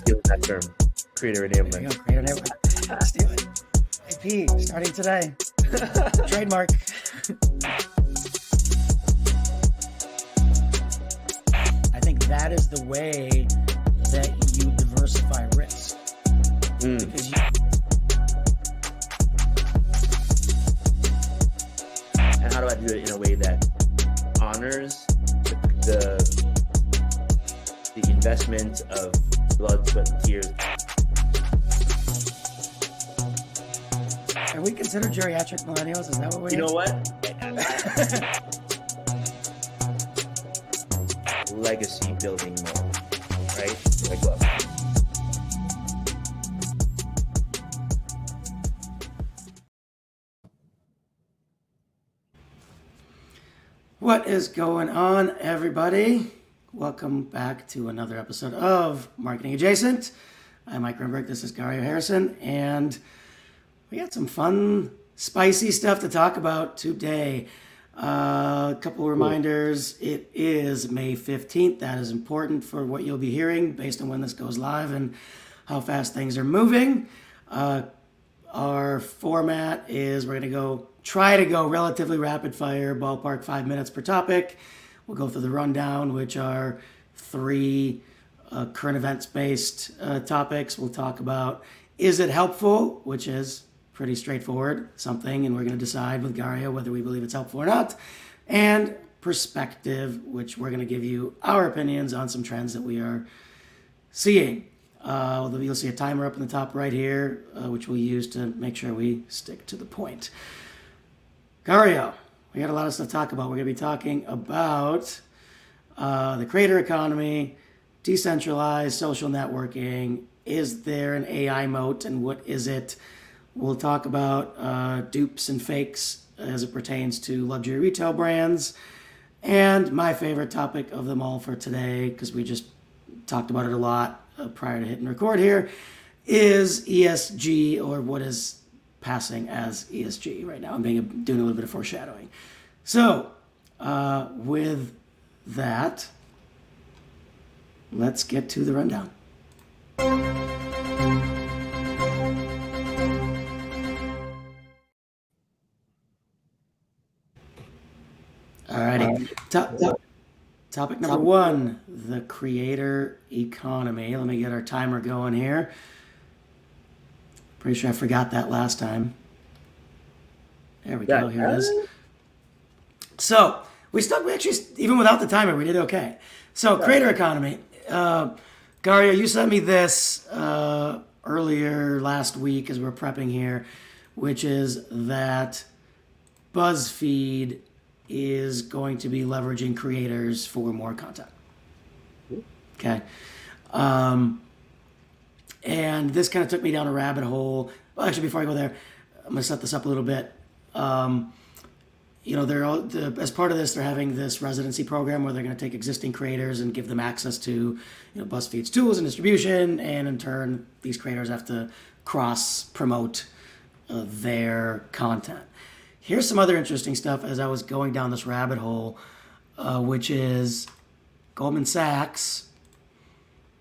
stealing that term. Creator enablement. Go, creator enablement. Let's it. IP starting today. Trademark. I think that is the way that you diversify risk. Mm. Because you, And how do I do it in a way that honors the the, the investment of blood, sweat, and tears? are we considered geriatric millennials? Is that what we're You know what? Legacy building mode, right? Like what? What is going on, everybody? Welcome back to another episode of Marketing Adjacent. I'm Mike Grinberg. This is Garrio Harrison, and we got some fun, spicy stuff to talk about today. Uh, a couple reminders. It is May 15th. That is important for what you'll be hearing based on when this goes live and how fast things are moving. Uh, our format is we're going to go try to go relatively rapid fire, ballpark five minutes per topic. We'll go through the rundown, which are three uh, current events based uh, topics. We'll talk about is it helpful, which is pretty straightforward, something, and we're going to decide with Garrio whether we believe it's helpful or not. And perspective, which we're going to give you our opinions on some trends that we are seeing. Uh, you'll see a timer up in the top right here, uh, which we'll use to make sure we stick to the point. Garrio, we got a lot of stuff to talk about. We're going to be talking about uh, the creator economy, decentralized social networking. Is there an AI moat and what is it? We'll talk about uh, dupes and fakes as it pertains to luxury retail brands. And my favorite topic of them all for today, because we just talked about it a lot uh, prior to hitting record here, is ESG or what is passing as ESG right now. I'm being doing a little bit of foreshadowing. So, uh, with that, let's get to the rundown. Alrighty. Top, top, topic number one the creator economy. Let me get our timer going here. Pretty sure I forgot that last time. There we go. Here it is. So we stuck. We actually, even without the timer, we did okay. So creator economy. Uh, Garrio, you sent me this uh, earlier last week as we're prepping here, which is that BuzzFeed is going to be leveraging creators for more content. Okay. Um, and this kind of took me down a rabbit hole. Well, actually, before I go there, I'm to set this up a little bit. Um, you know, they're all, the, as part of this, they're having this residency program where they're going to take existing creators and give them access to, you know, BuzzFeed's tools and distribution, and in turn, these creators have to cross promote uh, their content. Here's some other interesting stuff as I was going down this rabbit hole, uh, which is Goldman Sachs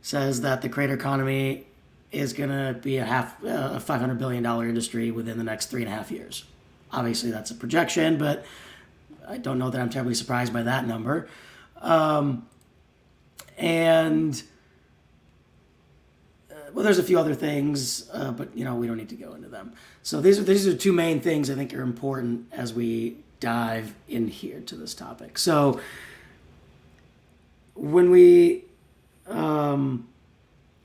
says that the creator economy is going to be a half uh, a 500 billion dollar industry within the next three and a half years. Obviously, that's a projection, but I don't know that I'm terribly surprised by that number. Um, and uh, well, there's a few other things, uh, but you know we don't need to go into them. So these are these are two main things I think are important as we dive in here to this topic. So when we um,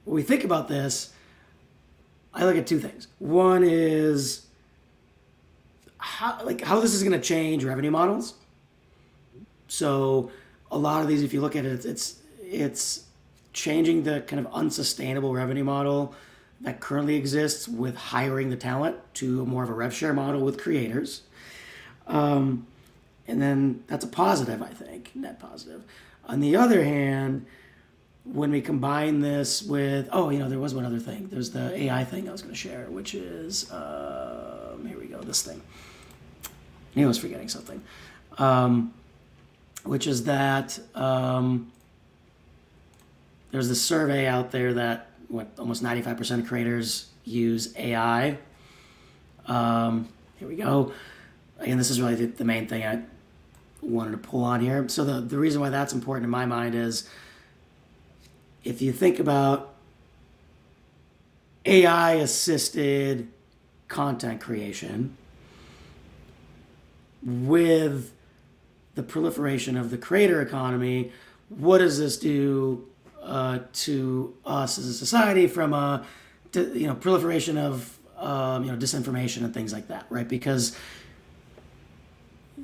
when we think about this, I look at two things. One is how like how this is going to change revenue models. So a lot of these, if you look at it, it's it's, it's changing the kind of unsustainable revenue model that currently exists with hiring the talent to more of a rev share model with creators. Um, and then that's a positive, I think, net positive. On the other hand, when we combine this with, oh, you know, there was one other thing. There's the AI thing I was going to share, which is, um, here we go, this thing. I was forgetting something, um, which is that um, there's this survey out there that what almost 95% of creators use AI. Um, here we go. Again, this is really the, the main thing I wanted to pull on here. So the, the reason why that's important in my mind is if you think about AI assisted content creation with the proliferation of the creator economy, what does this do uh, to us as a society from a you know proliferation of um, you know disinformation and things like that, right? Because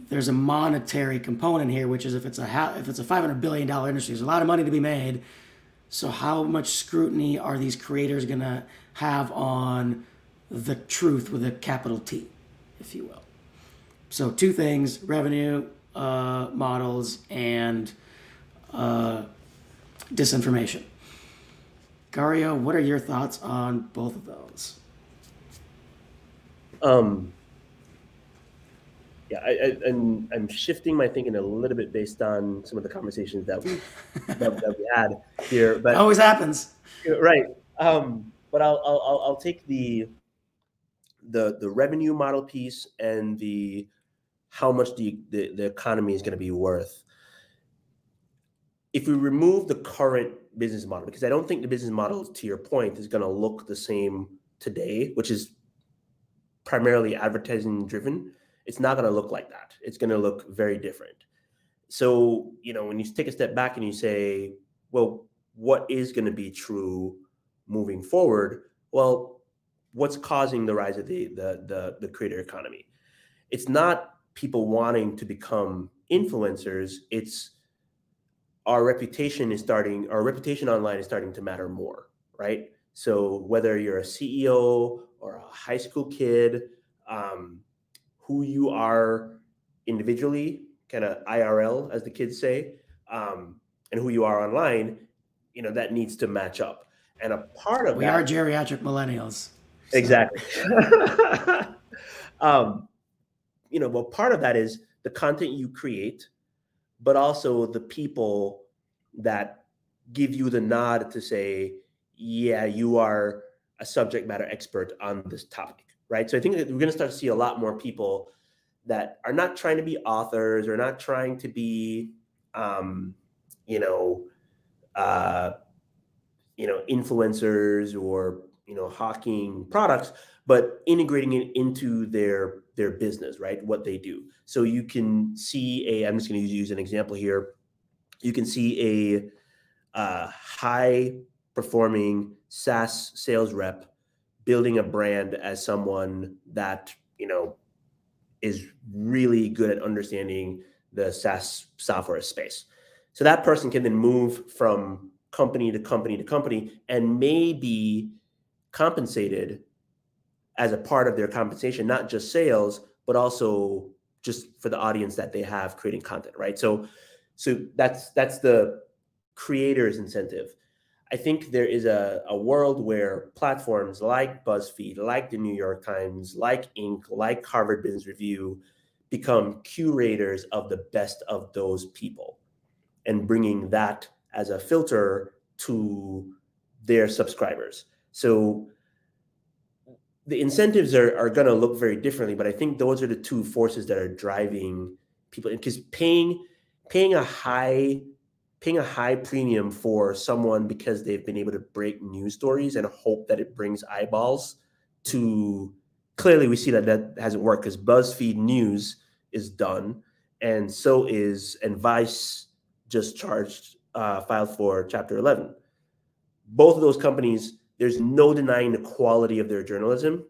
there's a monetary component here, which is if it's a if it's a 500 billion dollar industry, there's a lot of money to be made. So how much scrutiny are these creators going to have on the truth with a capital T, if you will? So two things: revenue uh, models and uh, disinformation. Garrio, what are your thoughts on both of those? Um, yeah, I, I, I'm, I'm shifting my thinking a little bit based on some of the conversations that we that, that, we had here. But always happens, right? Um, but I'll, I'll I'll take the the the revenue model piece and the how much the the, the economy is going to be worth if we remove the current business model, because I don't think the business model, to your point, is going to look the same today, which is primarily advertising driven, it's not going to look like that. It's going to look very different. So, you know, when you take a step back and you say, well, what is going to be true moving forward? Well, what's causing the rise of the, the the the creator economy? It's not people wanting to become influencers. It's our reputation is starting, our reputation online is starting to matter more, right? So whether you're a CEO or a high school kid, um, who you are individually, kind of IRL, as the kids say, um, and who you are online, you know, that needs to match up. And a part of we that, are geriatric millennials. So. Exactly. um, you know, well, part of that is the content you create but also the people that give you the nod to say, yeah, you are a subject matter expert on this topic, right? So I think we're going to start to see a lot more people that are not trying to be authors or not trying to be, um, you know, uh, you know, influencers or you know, hawking products, but integrating it into their their business, right? What they do. So you can see a. I'm just going to use an example here. You can see a uh, high performing SaaS sales rep building a brand as someone that you know is really good at understanding the SaaS software space. So that person can then move from company to company to company and maybe compensated as a part of their compensation, not just sales, but also just for the audience that they have creating content, right? So, so that's that's the creator's incentive. I think there is a, a world where platforms like BuzzFeed, like the New York Times, like Inc., like Harvard Business Review become curators of the best of those people and bringing that as a filter to their subscribers. So the incentives are, are going to look very differently, but I think those are the two forces that are driving people because paying paying a high paying a high premium for someone because they've been able to break news stories and hope that it brings eyeballs to clearly we see that that hasn't worked because BuzzFeed News is done and so is and Vice just charged uh, filed for Chapter 11. Both of those companies there's no denying the quality of their journalism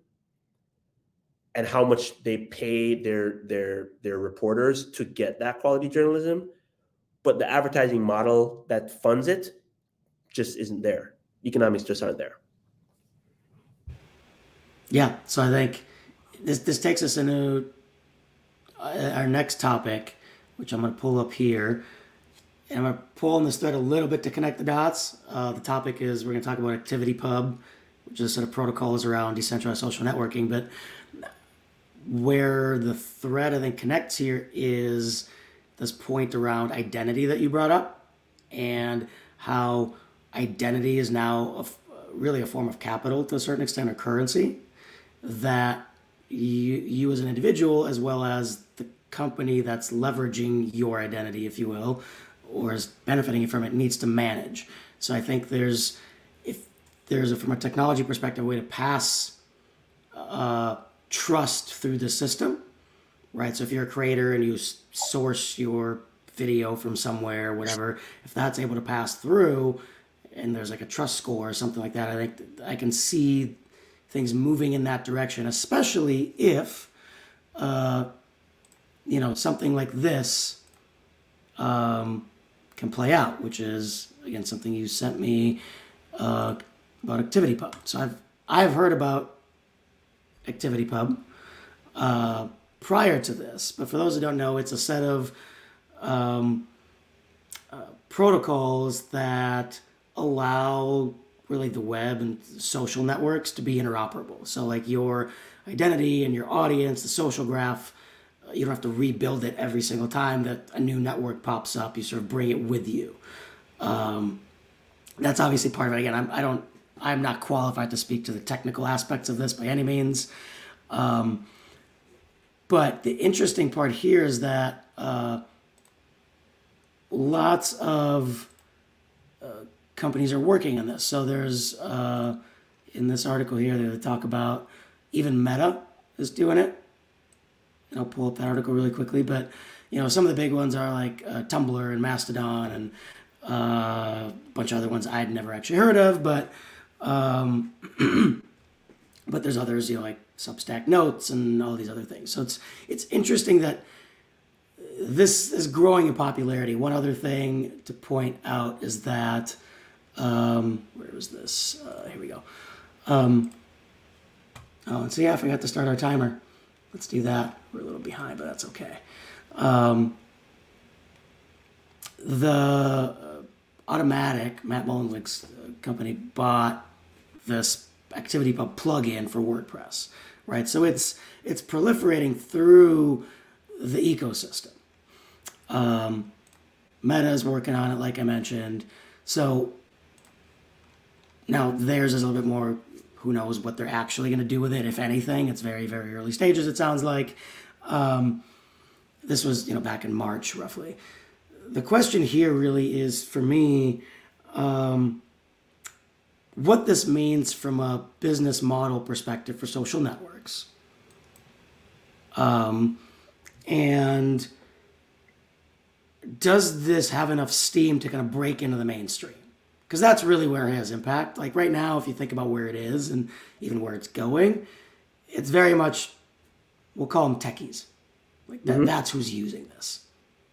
and how much they pay their their their reporters to get that quality journalism but the advertising model that funds it just isn't there economics just aren't there yeah so i think this this takes us into uh, our next topic which i'm going to pull up here and I'm going to pull on this thread a little bit to connect the dots. Uh, the topic is we're going to talk about ActivityPub, which is a set of protocols around decentralized social networking. But where the thread I think connects here is this point around identity that you brought up and how identity is now really a form of capital to a certain extent or currency that you, you as an individual as well as the company that's leveraging your identity if you will or is benefiting from it needs to manage. So i think there's if there's a, from a technology perspective a way to pass uh, trust through the system right so if you're a creator and you source your video from somewhere whatever if that's able to pass through and there's like a trust score or something like that i think i can see things moving in that direction, especially if, uh, you know, something like this um, can play out, which is again something you sent me uh, about ActivityPub. So I've I've heard about ActivityPub uh, prior to this, but for those who don't know, it's a set of um, uh, protocols that allow really the web and social networks to be interoperable. So like your identity and your audience, the social graph, uh, you don't have to rebuild it every single time that a new network pops up. You sort of bring it with you. Um, that's obviously part of it. Again, I'm, I don't, I'm not qualified to speak to the technical aspects of this by any means. Um, but the interesting part here is that uh, lots of uh, companies are working on this. So there's uh, in this article here they talk about even Meta is doing it. And I'll pull up that article really quickly, but you know some of the big ones are like uh, Tumblr and Mastodon and uh, a bunch of other ones I'd never actually heard of, but um, but there's others you know like Substack Notes and all these other things. So it's it's interesting that this is growing in popularity. One other thing to point out is that um, where was this? Uh, here we go. Um, oh, and see, yeah, I forgot to start our timer. Let's do that. We're a little behind, but that's okay. Um, the uh, Automattic, Matt Mullenweg's uh, company, bought this ActivityPub plugin for WordPress, right? So it's it's proliferating through the ecosystem. Um, Meta is working on it, like I mentioned. So now theirs is a little bit more. Who knows what they're actually going to do with it, if anything? It's very very early stages. It sounds like. Um, this was you know back in March roughly. The question here really is for me. Um, what this means from a business model perspective for social networks. Um, and does this have enough steam to kind of break into the mainstream? because that's really where it has impact. Like right now, if you think about where it is and even where it's going, it's very much we'll call them techies. Like that, mm-hmm. that's who's using this,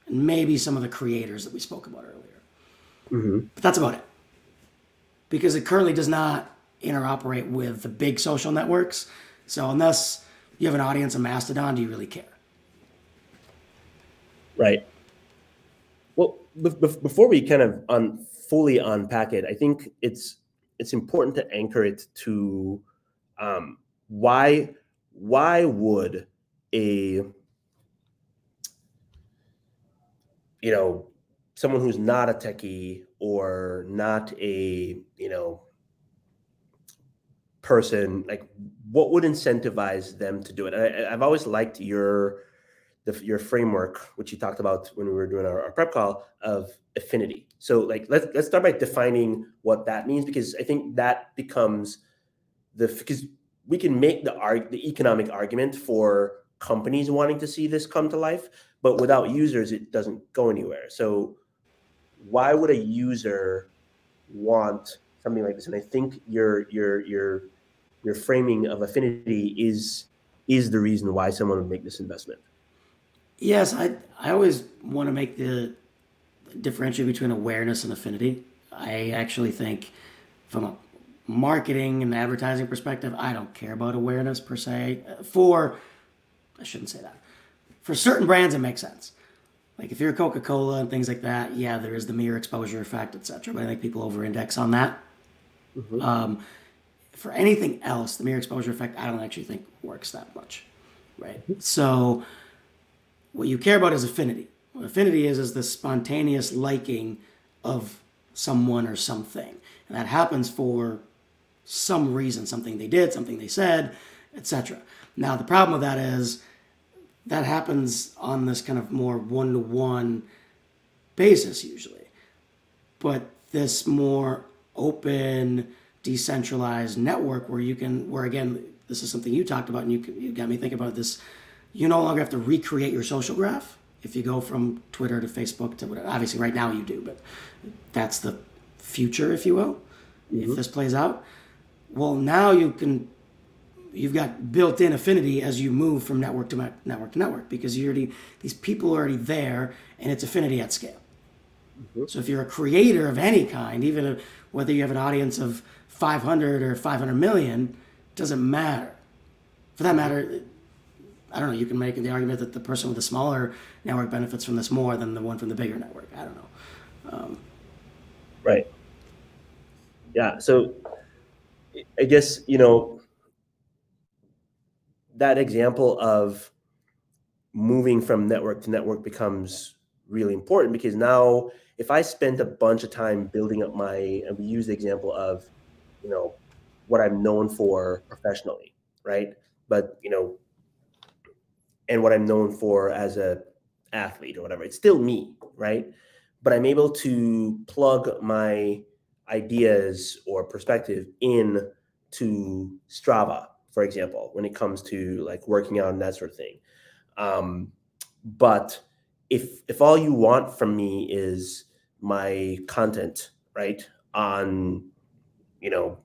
and maybe some of the creators that we spoke about earlier. Mm-hmm. But that's about it, because it currently does not interoperate with the big social networks. So unless you have an audience on Mastodon, do you really care? Right. Well, before we kind of on fully unpack it, I think it's it's important to anchor it to um, why why would a you know someone who's not a techie or not a you know person like what would incentivize them to do it I, have always liked your the, your framework which you talked about when we were doing our, our prep call of affinity. So like let's let's start by defining what that means because I think that becomes the because we can make the arg the economic argument for companies wanting to see this come to life, but without users it doesn't go anywhere. So why would a user want something like this? And I think your your your your framing of affinity is is the reason why someone would make this investment. Yes, I I always want to make the differentiate between awareness and affinity. I actually think from a marketing and advertising perspective, I don't care about awareness per se. For I shouldn't say that. For certain brands, it makes sense. Like if you're Coca Cola and things like that, yeah, there is the mere exposure effect, etc. But I think people over-index on that. Mm-hmm. Um, for anything else, the mere exposure effect, I don't actually think works that much, right? So, what you care about is affinity. What affinity is is the spontaneous liking of someone or something. And that happens for some reason, something they did, something they said, etc. Now the problem with that is that happens on this kind of more one to one basis usually. But this more open, decentralized network where you can, where again, this is something you talked about and you, you got me thinking about this. You no longer have to recreate your social graph if you go from Twitter to Facebook to whatever. Obviously, right now you do, but that's the future, if you will, mm-hmm. if this plays out. Well, now you can you've got built-in affinity as you move from network to network to network because you already these people are already there and it's affinity at scale. Mm-hmm. So if you're a creator of any kind, even if, whether you have an audience of 500 or 500 million, doesn't matter. For that matter, I don't know. You can make the argument that the person with the smaller network benefits from this more than the one from the bigger network. I don't know. Um, right. Yeah. So I guess you know that example of moving from network to network becomes really important because now if I spent a bunch of time building up my and we use the example of you know what I'm known for professionally, right? But you know, and what I'm known for as a athlete or whatever, it's still me, right? But I'm able to plug my ideas or perspective in to Strava for example, when it comes to like working out and that sort of thing. Um, but if if all you want from me is my content, right, on you know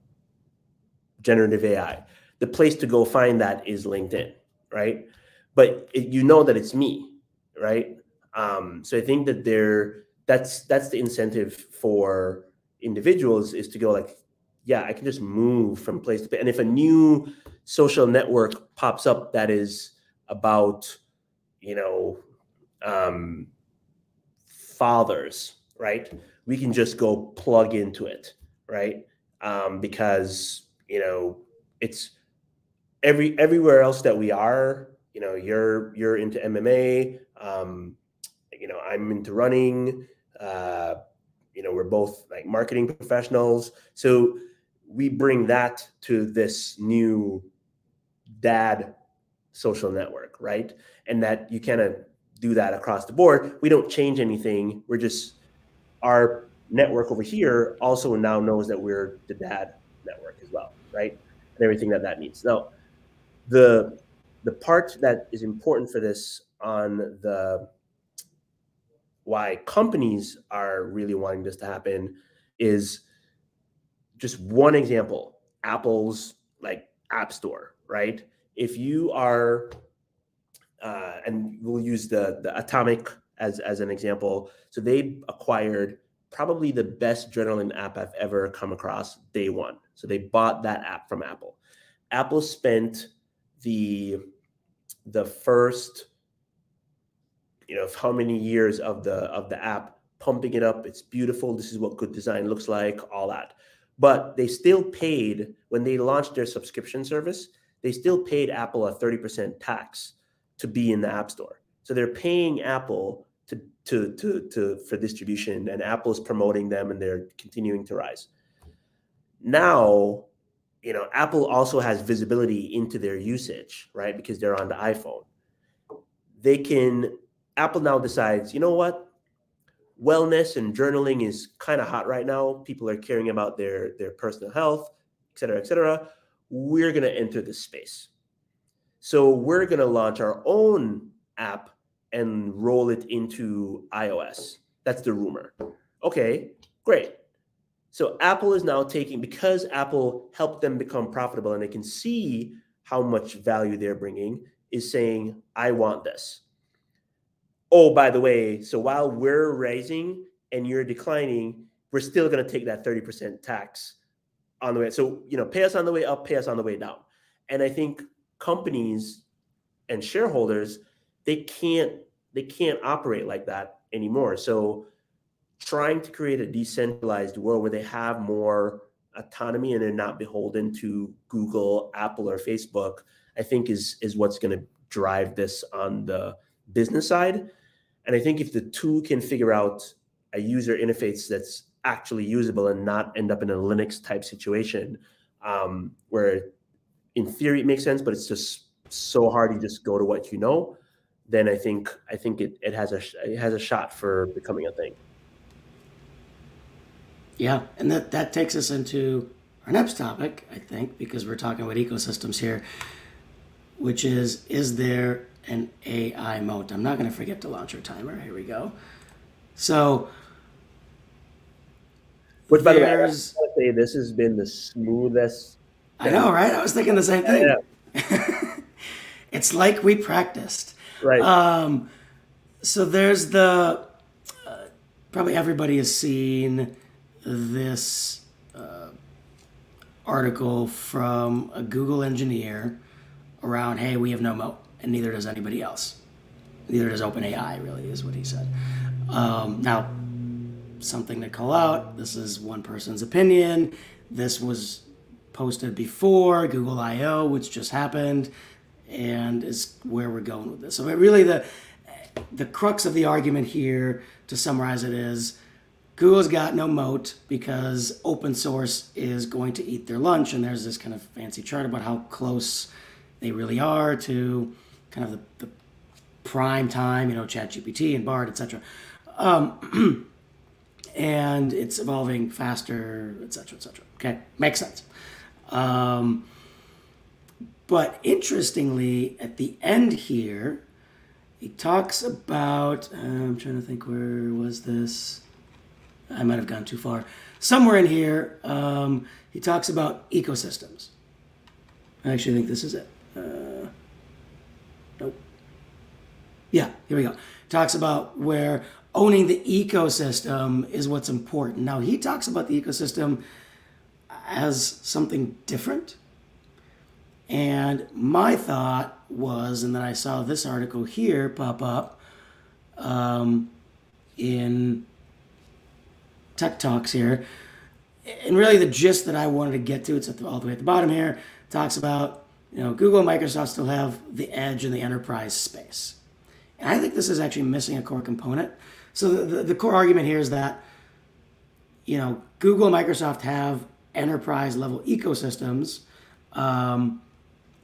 generative AI, the place to go find that is LinkedIn, right? But it, you know that it's me, right? Um, so I think that there that's that's the incentive for individuals is to go like, yeah, I can just move from place to place. And if a new social network pops up that is about you know um, fathers right we can just go plug into it right um, because you know it's every everywhere else that we are you know you're you're into mma um, you know i'm into running uh, you know we're both like marketing professionals so we bring that to this new dad social network, right? And that you kind of do that across the board. We don't change anything. We're just our network over here also now knows that we're the dad network as well, right? And everything that that means. Now, the the part that is important for this on the why companies are really wanting this to happen is just one example apple's like app store right if you are, uh, and we'll use the the Automattic as as an example. So they acquired probably the best journaling app I've ever come across day one. So they bought that app from Apple. Apple spent the the first you know how many years of the of the app pumping it up it's beautiful this is what good design looks like all that but they still paid when they launched their subscription service they still paid Apple a 30% tax to be in the App Store. So they're paying Apple to, to, to, for distribution, and Apple is promoting them and they're continuing to rise. Now, you know, Apple also has visibility into their usage, right? Because they're on the iPhone. They can, Apple now decides, you know what? Wellness and journaling is kind of hot right now. People are caring about their their personal health, et cetera, et cetera we're going to enter this space. So we're going to launch our own app and roll it into iOS. That's the rumor. Okay, great. So Apple is now taking because Apple helped them become profitable and they can see how much value they're bringing is saying I want this. Oh, by the way, so while we're raising and you're declining, we're still going to take that 30% tax on the way. So, you know, pay us on the way up, pay us on the way down. And I think companies and shareholders, they can't they can't operate like that anymore. So trying to create a decentralized world where they have more autonomy and they're not beholden to Google, Apple, or Facebook, I think is is what's going to drive this on the business side. And I think if the two can figure out a user interface that's actually usable and not end up in a Linux type situation, um, where in theory it makes sense, but it's just so hard. You just go to what you know. Then I think I think it, it has a it has a shot for becoming a thing. Yeah, and that that takes us into our next topic, I think, because we're talking about ecosystems here, which is is there an AI moat? I'm not going to forget to launch our timer. Here we go. So, which by the way, I to say this has been the smoothest. I know, right? I was thinking the same thing. It's like we practiced. Right. Um, so there's the uh, probably everybody has seen this uh, article from a Google engineer around, hey, we have no moat, and neither does anybody else. Neither does OpenAI, really, is what he said. Um, now, something to call out this is one person's opinion. This was posted before Google I/O, which just happened, and is where we're going with this. So, really, the the crux of the argument here, to summarize it, is Google's got no moat because open source is going to eat their lunch, and there's this kind of fancy chart about how close they really are to kind of the, the prime time, you know, ChatGPT and Bard, etc. Um, and it's evolving faster, etc., etc. Okay, makes sense. Um, but interestingly, at the end here, he talks about. Uh, I'm trying to think where was this. I might have gone too far. Somewhere in here, um, he talks about ecosystems. I actually think this is it. Uh, nope. Yeah, here we go. Talks about where owning the ecosystem is what's important. Now, he talks about the ecosystem as something different. And my thought was, and then I saw this article here pop up um, in Tech Talks here. And really, the gist that I wanted to get to, it's the, all the way at the bottom here, talks about you know Google and Microsoft still have the edge in the enterprise space. And I think this is actually missing a core component. So the, the, the core argument here is that you know Google and Microsoft have enterprise level ecosystems um,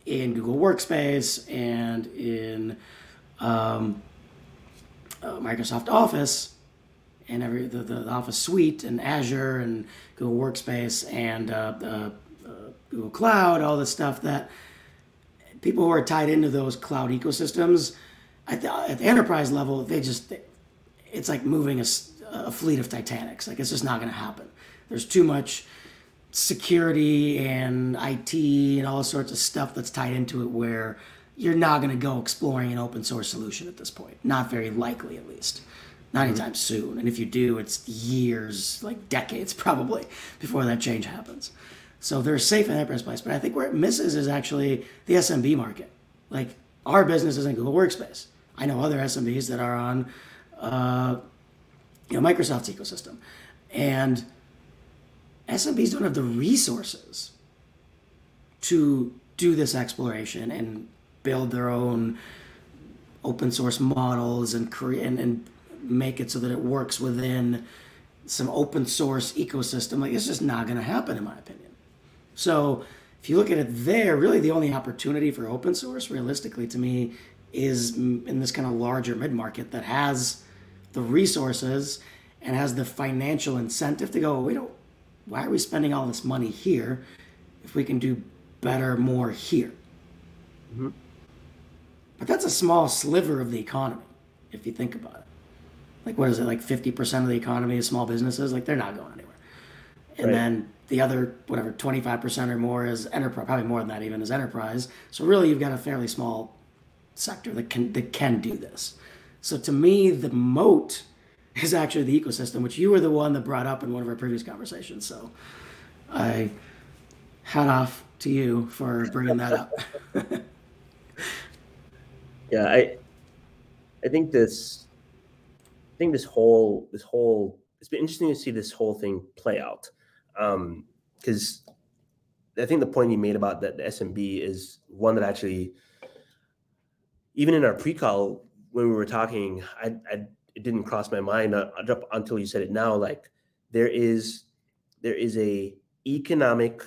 in Google Workspace and in um, uh, Microsoft Office and every the, the Office suite and Azure and Google Workspace and uh, uh, Google Cloud, all the stuff that people who are tied into those cloud ecosystems at the, at the enterprise level, they just it's like moving a, a fleet of Titanics. Like it's just not going to happen. There's too much security and IT and all sorts of stuff that's tied into it where you're not going to go exploring an open source solution at this point. Not very likely, at least not mm-hmm. anytime soon. And if you do, it's years, like decades probably, before that change happens. So they're safe in that place. But I think where it misses is actually the SMB market. Like our business is in Google Workspace. I know other SMBs that are on, uh, you know, Microsoft's ecosystem, and SMBs don't have the resources to do this exploration and build their own open source models and create and, and make it so that it works within some open source ecosystem. Like it's just not going to happen, in my opinion. So if you look at it there, really the only opportunity for open source, realistically, to me, is in this kind of larger mid market that has the resources and has the financial incentive to go. We don't. Why are we spending all this money here if we can do better, more here? Mm-hmm. But that's a small sliver of the economy, if you think about it like what is it like 50% of the economy is small businesses like they're not going anywhere and right. then the other whatever 25% or more is enterprise probably more than that even is enterprise so really you've got a fairly small sector that can that can do this so to me the moat is actually the ecosystem which you were the one that brought up in one of our previous conversations. So i hat off to you for bringing that up. Yeah i i think this I think this whole this whole it's been interesting to see this whole thing play out. Because um, I think the point you made about that the SMB is one that actually even in our pre-call when we were talking, I, I it didn't cross my mind uh, up until you said it now. Like there is there is a economic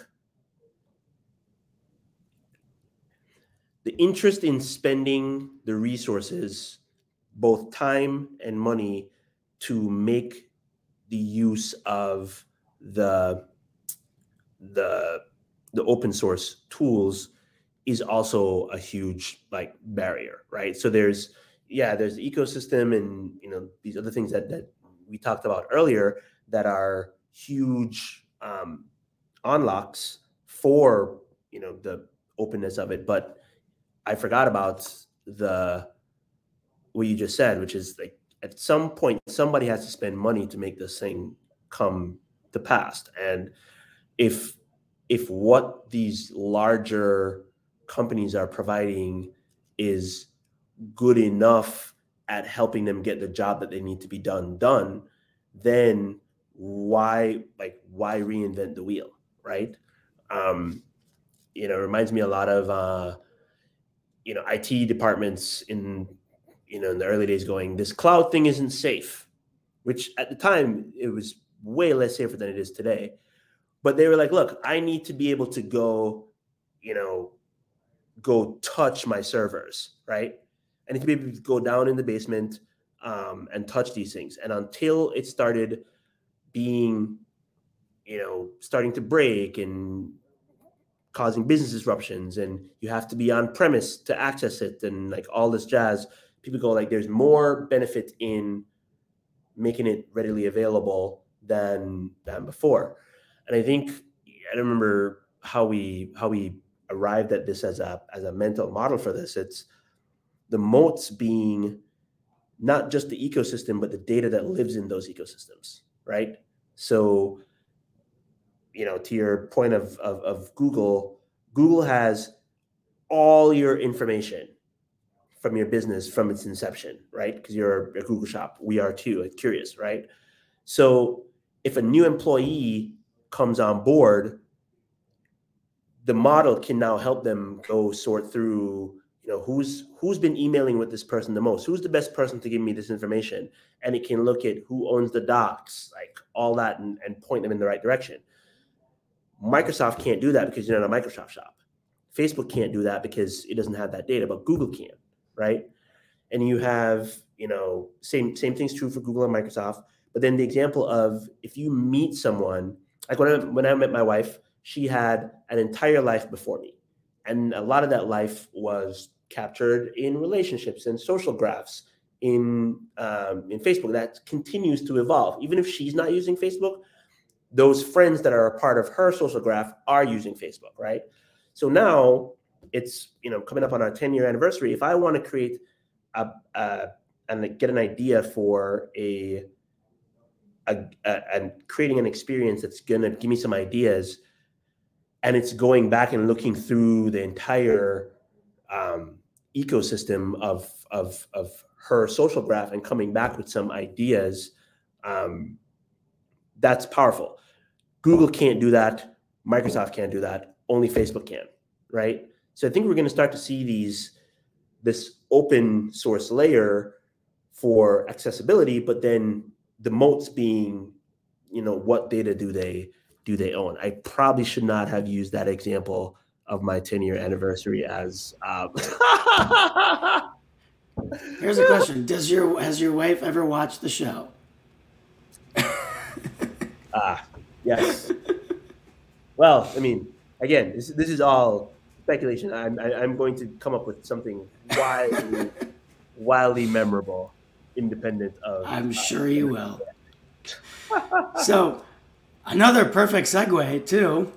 the interest in spending the resources both time and money to make the use of the the the open source tools is also a huge like barrier right so there's yeah, there's the ecosystem and you know these other things that that we talked about earlier that are huge um, unlocks for you know the openness of it, but I forgot about the what you just said, which is like at some point somebody has to spend money to make this thing come to pass, and if if what these larger companies are providing is good enough at helping them get the job that they need to be done done then why like why reinvent the wheel right? Um you know it reminds me a lot of uh you know IT departments in you know in the early days going this cloud thing isn't safe which at the time it was way less safer than it is today. But they were like look I need to be able to go you know go touch my servers right I need to be able to go down in the basement um, and touch these things. And until it started being you know starting to break and causing business disruptions and you have to be on premise to access it and like all this jazz people go like there's more benefit in making it readily available than than before. And i think i remember how we how we arrived at this as a as a mental model for this. It's the moats being not just the ecosystem but the data that lives in those ecosystems right so you know, to your point of, of, of Google, Google has all your information from your business from its inception, right? Because you're a Google shop. We are too, like curious, right? So if a new employee comes on board, the model can now help them go sort through, you know, who's who's been emailing with this person the most, who's the best person to give me this information, and it can look at who owns the docs, like all that, and, and point them in the right direction. Microsoft can't do that because you're not a Microsoft shop. Facebook can't do that because it doesn't have that data, but Google can, right? And you have, you know, same same thing's true for Google and Microsoft. But then the example of if you meet someone, like when I when I met my wife, she had an entire life before me, and a lot of that life was captured in relationships and social graphs in um, in Facebook. That continues to evolve, even if she's not using Facebook those friends that are a part of her social graph are using Facebook, right? So now it's you know coming up on our 10 year anniversary. If I want to create a, a and get an idea for a, a, a and creating an experience that's gonna give me some ideas, and it's going back and looking through the entire um, ecosystem of of of her social graph and coming back with some ideas. Um, that's powerful. Google can't do that. Microsoft can't do that. Only Facebook can, right? So I think we're going to start to see these this open source layer for accessibility, but then the moats being, you know, what data do they do they own? I probably should not have used that example of my 10 year anniversary as. Um... Here's a question: Does your has your wife ever watched the show? Ah, Yes. well, I mean, again, this this is all speculation. I'm I, am i am going to come up with something wildly wildly memorable, independent of. I'm uh, sure you will. so, another perfect segue too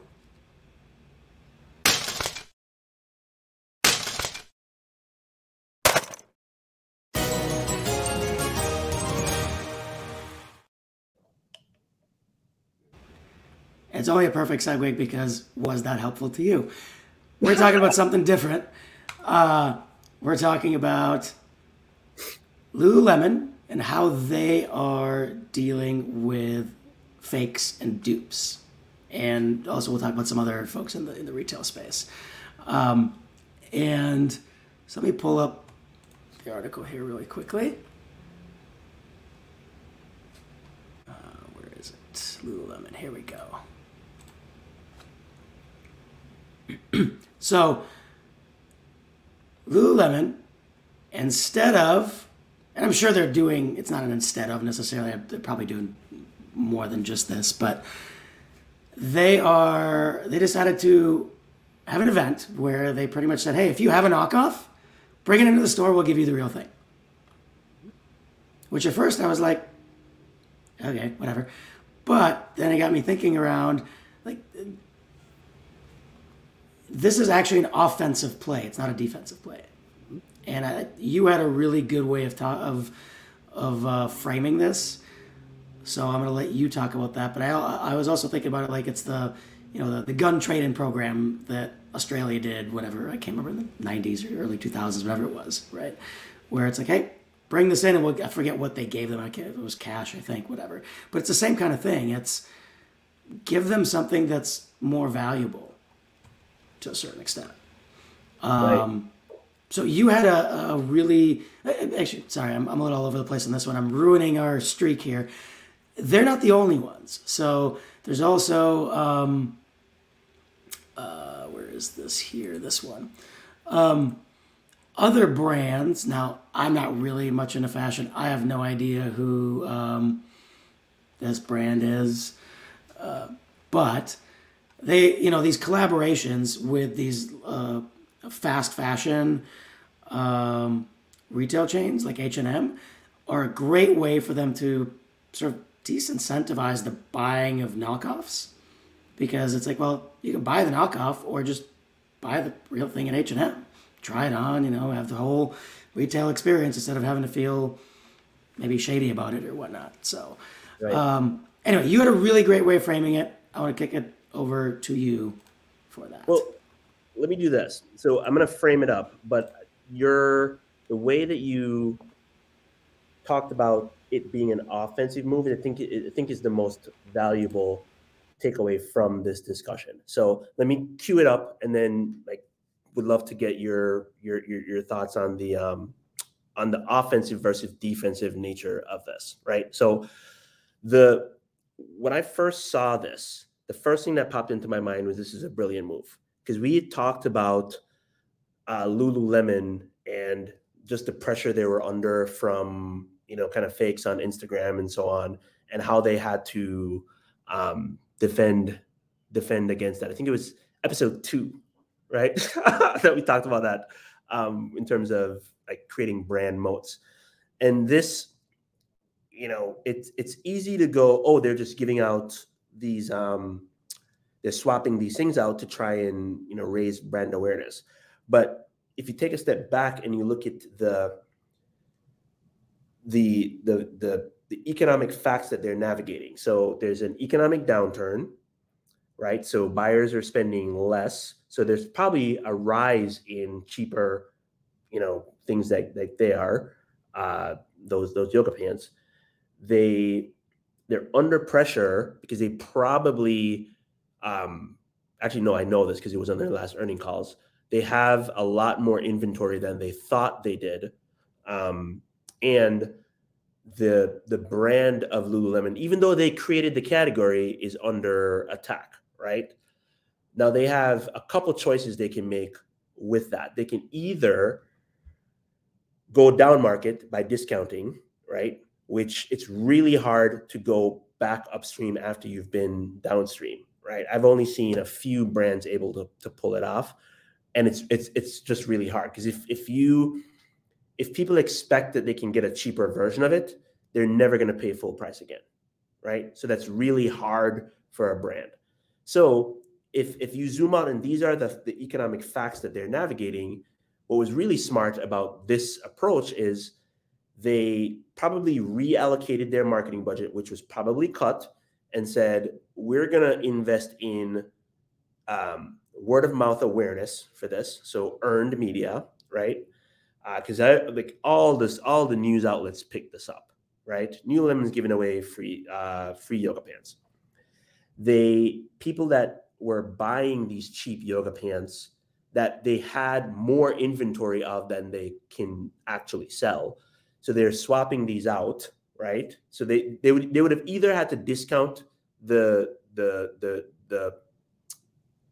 It's only a perfect segue because was that helpful to you? We're talking about something different. Uh, we're talking about Lululemon and how they are dealing with fakes and dupes. And also, we'll talk about some other folks in the in the retail space. Um, and so let me pull up the article here really quickly. Uh, where is it? Lululemon. Here we go. so Lululemon, instead of, and I'm sure they're doing, it's not an instead of necessarily, they're probably doing more than just this, but they are, they decided to have an event where they pretty much said, hey, if you have a knockoff, bring it into the store, we'll give you the real thing. Which at first I was like, okay, whatever. But then it got me thinking around, like, this is actually an offensive play. It's not a defensive play. And I, you had a really good way of ta- of of uh, framing this. So I'm going to let you talk about that. But I, I was also thinking about it like it's the you know the, the gun trade-in program that Australia did, whatever I can't remember in the 90s or early 2000s, whatever it was, right? Where it's like, hey, bring this in, and we'll, I forget what they gave them. I can't, it was cash, I think, whatever. But it's the same kind of thing. It's give them something that's more valuable to a certain extent. Um, right. So you had a, a, really actually sorry I'm, I'm a little all over the place on this one. I'm ruining our streak here. They're not the only ones. So there's also um, uh, where is this here? This one. Um, other brands. Now I'm not really much into fashion. I have no idea who um, this brand is, uh, but they you know these collaborations with these uh, fast fashion um, retail chains like H&M are a great way for them to sort of disincentivize the buying of knockoffs because it's like well you can buy the knockoff or just buy the real thing at H&M try it on you know have the whole retail experience instead of having to feel maybe shady about it or whatnot so right. um, anyway you had a really great way of framing it I want to kick it over to you for that. Well, let me do this. So I'm going to frame it up, but your the way that you talked about it being an offensive move, I think I think is the most valuable takeaway from this discussion. So let me cue it up, and then like would love to get your your your, your thoughts on the um, on the offensive versus defensive nature of this. Right. So the when I first saw this, the first thing that popped into my mind was this is a brilliant move because we talked about uh, Lululemon and just the pressure they were under from you know kind of fakes on Instagram and so on, and how they had to um, defend defend against that. I think it was episode two, right, that we talked about that um, in terms of like creating brand moats, and this. You know, it's it's easy to go. Oh, they're just giving out these um they're swapping these things out to try and you know raise brand awareness but if you take a step back and you look at the the the the, the economic facts that they're navigating. So there's an economic downturn right? So buyers are spending less. So there's probably a rise in cheaper you know things that, that they are uh, those those yoga pants. They they're under pressure because they probably um, actually no i know this because it was on their last earning calls. They have a lot more inventory than they thought they did. Um, and the the brand of lululemon even though they created the category is under attack right now they have a couple choices they can make with that they can either go down market by discounting right which it's really hard to go back upstream after you've been downstream, right? I've only seen a few brands able to, to pull it off. And it's it's it's just really hard because if if you if people expect that they can get a cheaper version of it, they're never going to pay full price again. Right. So that's really hard for a brand. So if if you zoom out and these are the, the economic facts that they're navigating, what was really smart about this approach is they probably reallocated their marketing budget, which was probably cut, and said, we're going to invest in um, word of mouth awareness for this. So earned media, right? Because uh, I like all this, all the news outlets picked this up, right? Lululemon's giving away free, uh, free yoga pants. They people that were buying these cheap yoga pants that they had more inventory of than they can actually sell so they're swapping these out, right? So they they would they would have either had to discount the the the the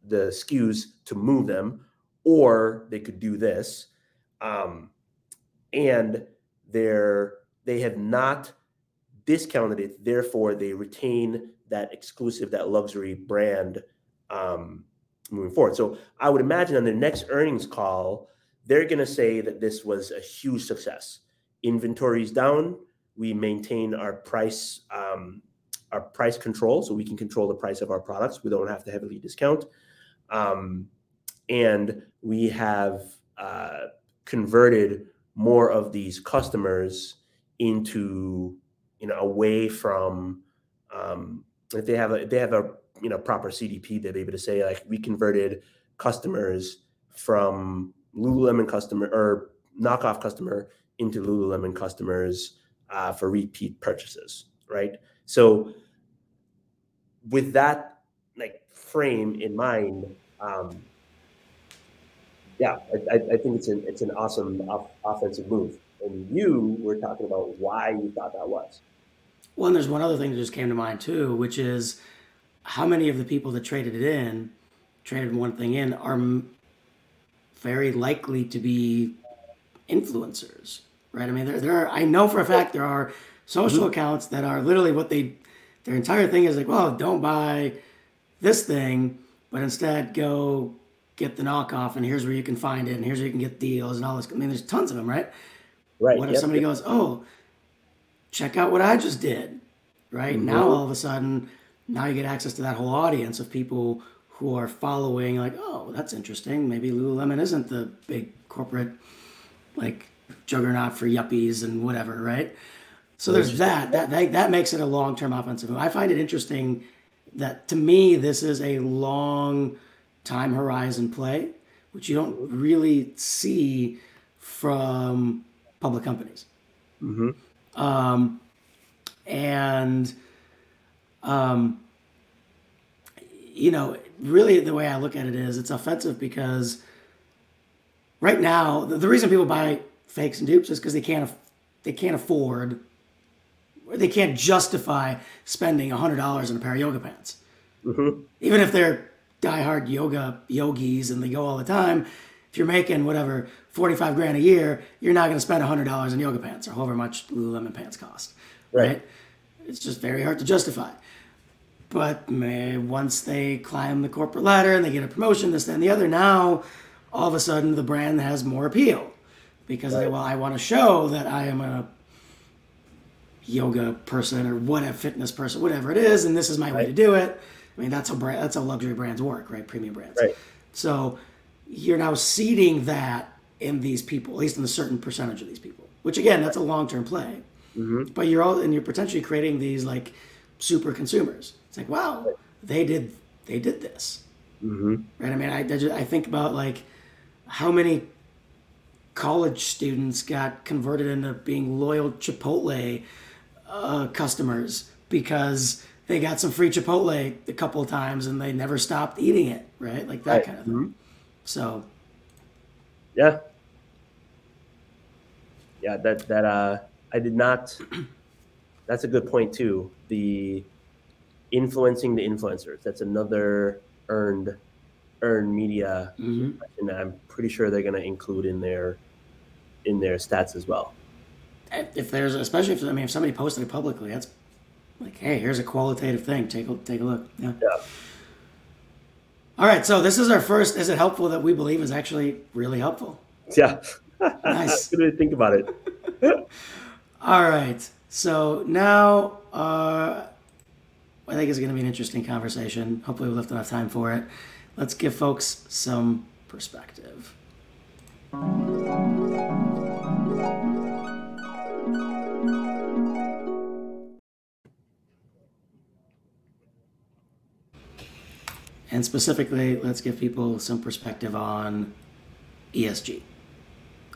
the SKUs to move them, or they could do this. Um, and they're they have not discounted it. Therefore, they retain that exclusive, that luxury brand um, moving forward. So I would imagine on their next earnings call, they're going to say that this was a huge success. Inventory's down. We maintain our price um, our price control, so we can control the price of our products. We don't have to heavily discount, um, and we have uh, converted more of these customers into you know away from um, if they have a they have a you know proper CDP, they'd be able to say like we converted customers from Lululemon customer or knockoff customer into Lululemon customers uh, for repeat purchases, right? So with that like frame in mind, um, yeah, I, I, think it's an it's an awesome off, offensive move. And you were talking about why you thought that was. Well, and there's one other thing that just came to mind too, which is how many of the people that traded it in, traded one thing in, are very likely to be influencers, right? I mean, there, there are, I know for a fact there are social mm-hmm. accounts that are literally what they, their entire thing is like, well, don't buy this thing, but instead go get the knockoff and here's where you can find it and here's where you can get deals and all this. I mean, there's tons of them, right? Right. What if yep, somebody yep. goes, oh, check out what I just did, right? Mm-hmm. Now all of a sudden, now you get access to that whole audience of people who are following, like, oh, that's interesting. Maybe Lululemon isn't the big corporate, like, juggernaut for yuppies and whatever, right? So there's that. That that, that makes it a long term offensive move. I find it interesting that to me this is a long time horizon play, which you don't really see from public companies. Mm-hmm. Um, and, um, you know, really the way I look at it is it's offensive because right now the, the reason people buy fakes and dupes is because they can't they can't afford they can't justify spending hundred dollars on a pair of yoga pants, mm-hmm. even if they're diehard yoga yogis and they go all the time. If you're making whatever 45 grand a year, you're not going to spend $100 on yoga pants or however much Lululemon pants cost. Right. right? It's just very hard to justify. But eh, once they climb the corporate ladder and they get a promotion, this, that, and the other, now all of a sudden the brand has more appeal because right. they, well, I want to show that I am a yoga person or whatever fitness person, whatever it is, and this is my right. way to do it. I mean, that's how brand, that's how luxury brands work, right? Premium brands. Right. So you're now seeding that in these people, at least in a certain percentage of these people. Which again, that's a long term play. Mm-hmm. But you're all and you're potentially creating these like super consumers. It's like, wow, they did they did this, mm-hmm. right? I mean, I I, just, I think about like how many college students got converted into being loyal Chipotle uh, customers because they got some free Chipotle a couple of times and they never stopped eating it, right? Like that right. kind of thing. Mm-hmm. So, yeah, yeah, that that uh, I did not. That's a good point too. The influencing the influencers. That's another earned earned media, mm-hmm. and I'm pretty sure they're going to include in their in their stats as well. If there's, especially if I mean, if somebody posted it publicly, that's like, hey, here's a qualitative thing. Take a take a look. Yeah. yeah. All right, so this is our first. Is it helpful that we believe is actually really helpful? Yeah. Nice. I didn't think about it. All right, so now uh, I think it's going to be an interesting conversation. Hopefully, we left enough time for it. Let's give folks some perspective. And specifically, let's give people some perspective on ESG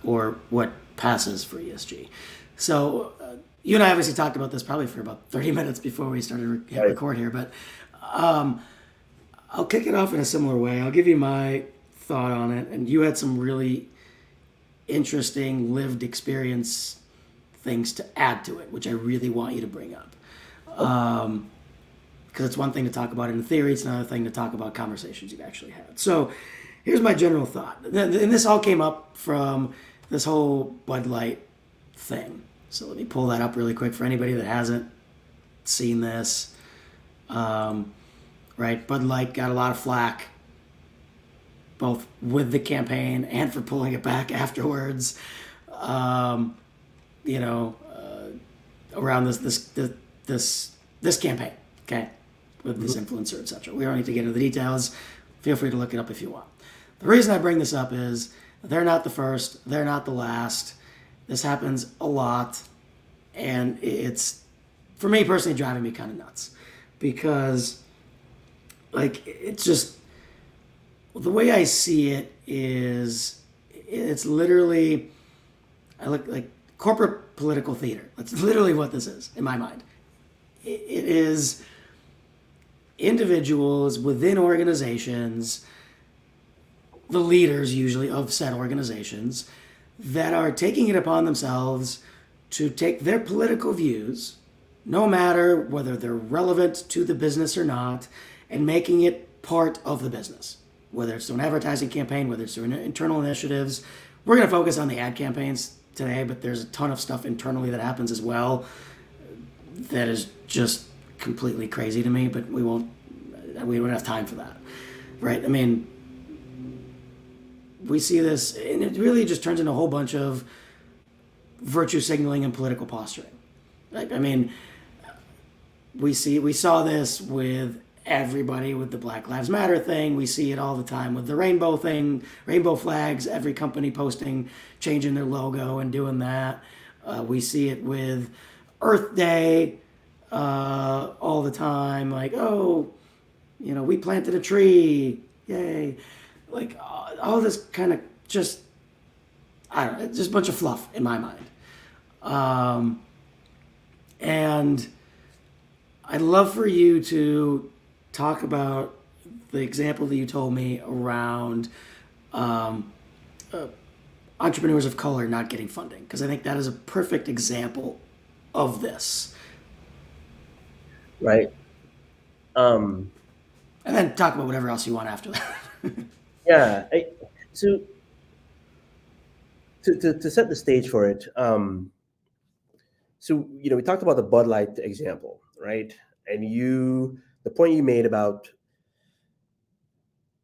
or what passes for ESG. So, uh, you and I obviously talked about this probably for about 30 minutes before we started re- right. record here, but um, I'll kick it off in a similar way. I'll give you my thought on it, and you had some really interesting lived experience things to add to it, which I really want you to bring up. Um, because it's one thing to talk about in theory, it's another thing to talk about conversations you've actually had. So here's my general thought. And this all came up from this whole Bud Light thing. So let me pull that up really quick for anybody that hasn't seen this. Um, right, Bud Light got a lot of flack, both with the campaign and for pulling it back afterwards. Um, you know, uh, around this this this this, this campaign, okay, with this influencer, etc. We don't need to get into the details. Feel free to look it up if you want. The reason I bring this up is they're not the first, they're not the last. This happens a lot, and it's for me personally driving me kind of nuts because like it's just the way I see it is it's literally I look like corporate political theater. That's literally what this is in my mind. It is individuals within organizations, the leaders usually of said organizations, that are taking it upon themselves to take their political views, no matter whether they're relevant to the business or not, and making it part of the business. Whether it's through an advertising campaign, whether it's through internal initiatives. We're going to focus on the ad campaigns today, but there's a ton of stuff internally that happens as well that is just completely crazy to me, but we won't, we don't have time for that. Right? I mean, we see this, and it really just turns into a whole bunch of virtue signaling and political posturing. Like, I mean, we see we saw this with everybody with the Black Lives Matter thing. We see it all the time with the rainbow thing, rainbow flags. Every company posting, changing their logo and doing that. Uh, we see it with Earth Day uh, all the time. Like, oh, you know, we planted a tree, yay! Like all this kind of just, I don't know, just a bunch of fluff in my mind. Um, and I'd love for you to talk about the example that you told me around um, uh, entrepreneurs of color not getting funding, because I think that is a perfect example of this. Right. Um, and then talk about whatever else you want after that. yeah. I, so to, to, to, set the stage for it, um, so you know we talked about the Bud Light example, right? And you, the point you made about